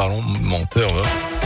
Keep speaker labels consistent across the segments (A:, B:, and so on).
A: parlementaire.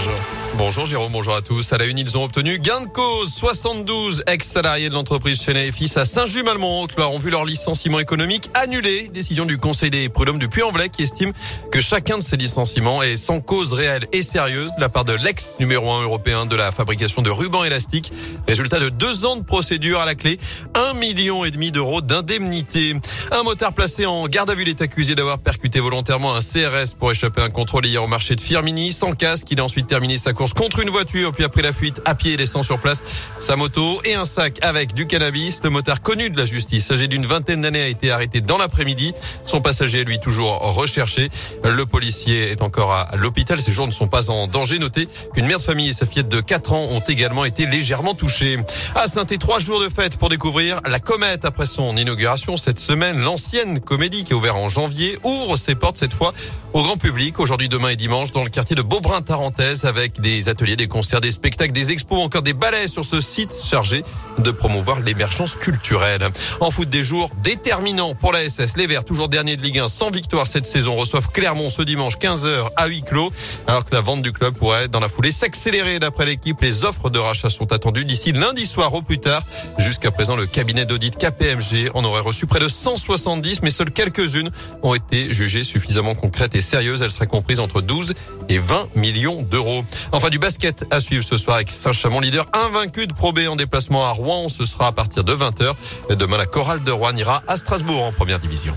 A: Bonjour.
B: Bonjour Jérôme, bonjour à tous. À la une, ils ont obtenu gain de cause. 72 ex-salariés de l'entreprise Chenet et Fils à Saint-Just-Malmont leur ont vu leur licenciement économique annulé. Décision du Conseil des prud'hommes du Puy-en-Velay qui estime que chacun de ces licenciements est sans cause réelle et sérieuse de la part de l'ex numéro 1 européen de la fabrication de rubans élastiques. Résultat de deux ans de procédure à la clé, un million et demi d'euros d'indemnité. Un motard placé en garde à vue est accusé d'avoir percuté volontairement un CRS pour échapper à un contrôle hier au marché de Firmini. Sans casque, il a ensuite terminé sa course contre une voiture, puis après la fuite à pied, laissant sur place sa moto et un sac avec du cannabis. Le motard connu de la justice, âgé d'une vingtaine d'années, a été arrêté dans l'après-midi. Son passager, lui, toujours recherché. Le policier est encore à l'hôpital. Ses jours ne sont pas en danger. Notez qu'une mère de famille et sa fillette de 4 ans ont également été légèrement touchées. À saint trois jours de fête pour découvrir la comète après son inauguration cette semaine. L'ancienne comédie qui est ouverte en janvier ouvre ses portes cette fois au grand public aujourd'hui, demain et dimanche dans le quartier de Beaubrun-Tarentaise avec des ateliers, des concerts, des spectacles, des expos, encore des ballets sur ce site chargé de promouvoir l'émergence culturelle. En foot des jours déterminants pour la SS. Les Verts, toujours dernier de Ligue 1, sans victoire cette saison, reçoivent Clermont ce dimanche 15h à huis clos, alors que la vente du club pourrait dans la foulée s'accélérer d'après l'équipe. Les offres de rachat sont attendues d'ici lundi soir au plus tard. Jusqu'à présent, le cabinet d'audit KPMG en aurait reçu près de 170, mais seules quelques-unes ont été jugées suffisamment concrètes et sérieuses. Elles seraient comprises entre 12 et 20 millions d'euros. Enfin, du basket à suivre ce soir avec Saint-Chamond, leader invaincu de Pro B en déplacement à Rouen. Ce sera à partir de 20h. Demain, la chorale de Rouen ira à Strasbourg en première division.